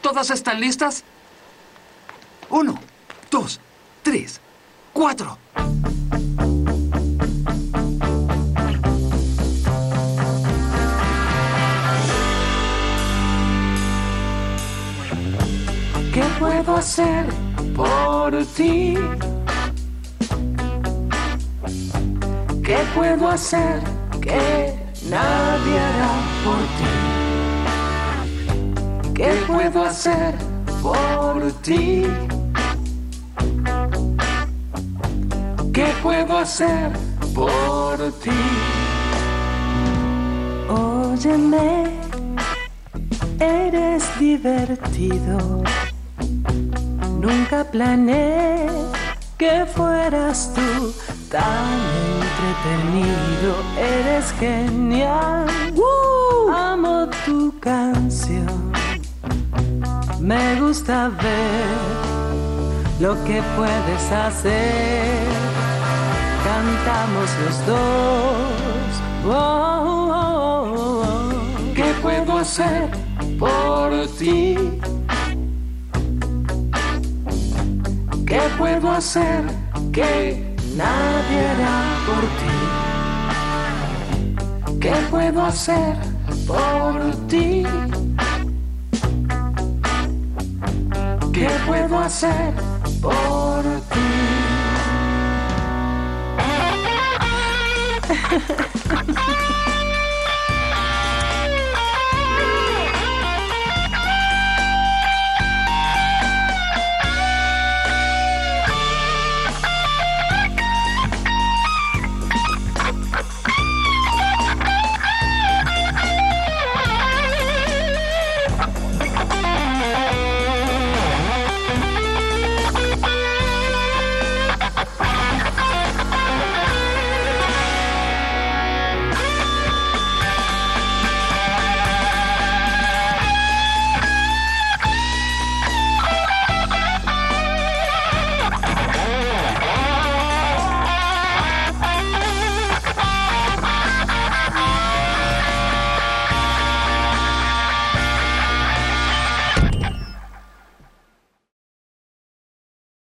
¿Todas están listas? Uno, dos, tres, cuatro. ¿Qué puedo hacer por ti? ¿Qué puedo hacer que nadie hará por ti? ¿Qué puedo hacer por ti? ¿Qué puedo hacer por ti? Óyeme, eres divertido. Nunca planeé que fueras tú tan entretenido. Eres genial. Me gusta ver lo que puedes hacer. Cantamos los dos. Oh, oh, oh. ¿Qué puedo hacer por ti? ¿Qué puedo hacer que nadie hará por ti? ¿Qué puedo hacer por ti? ¿Qué puedo hacer por ti?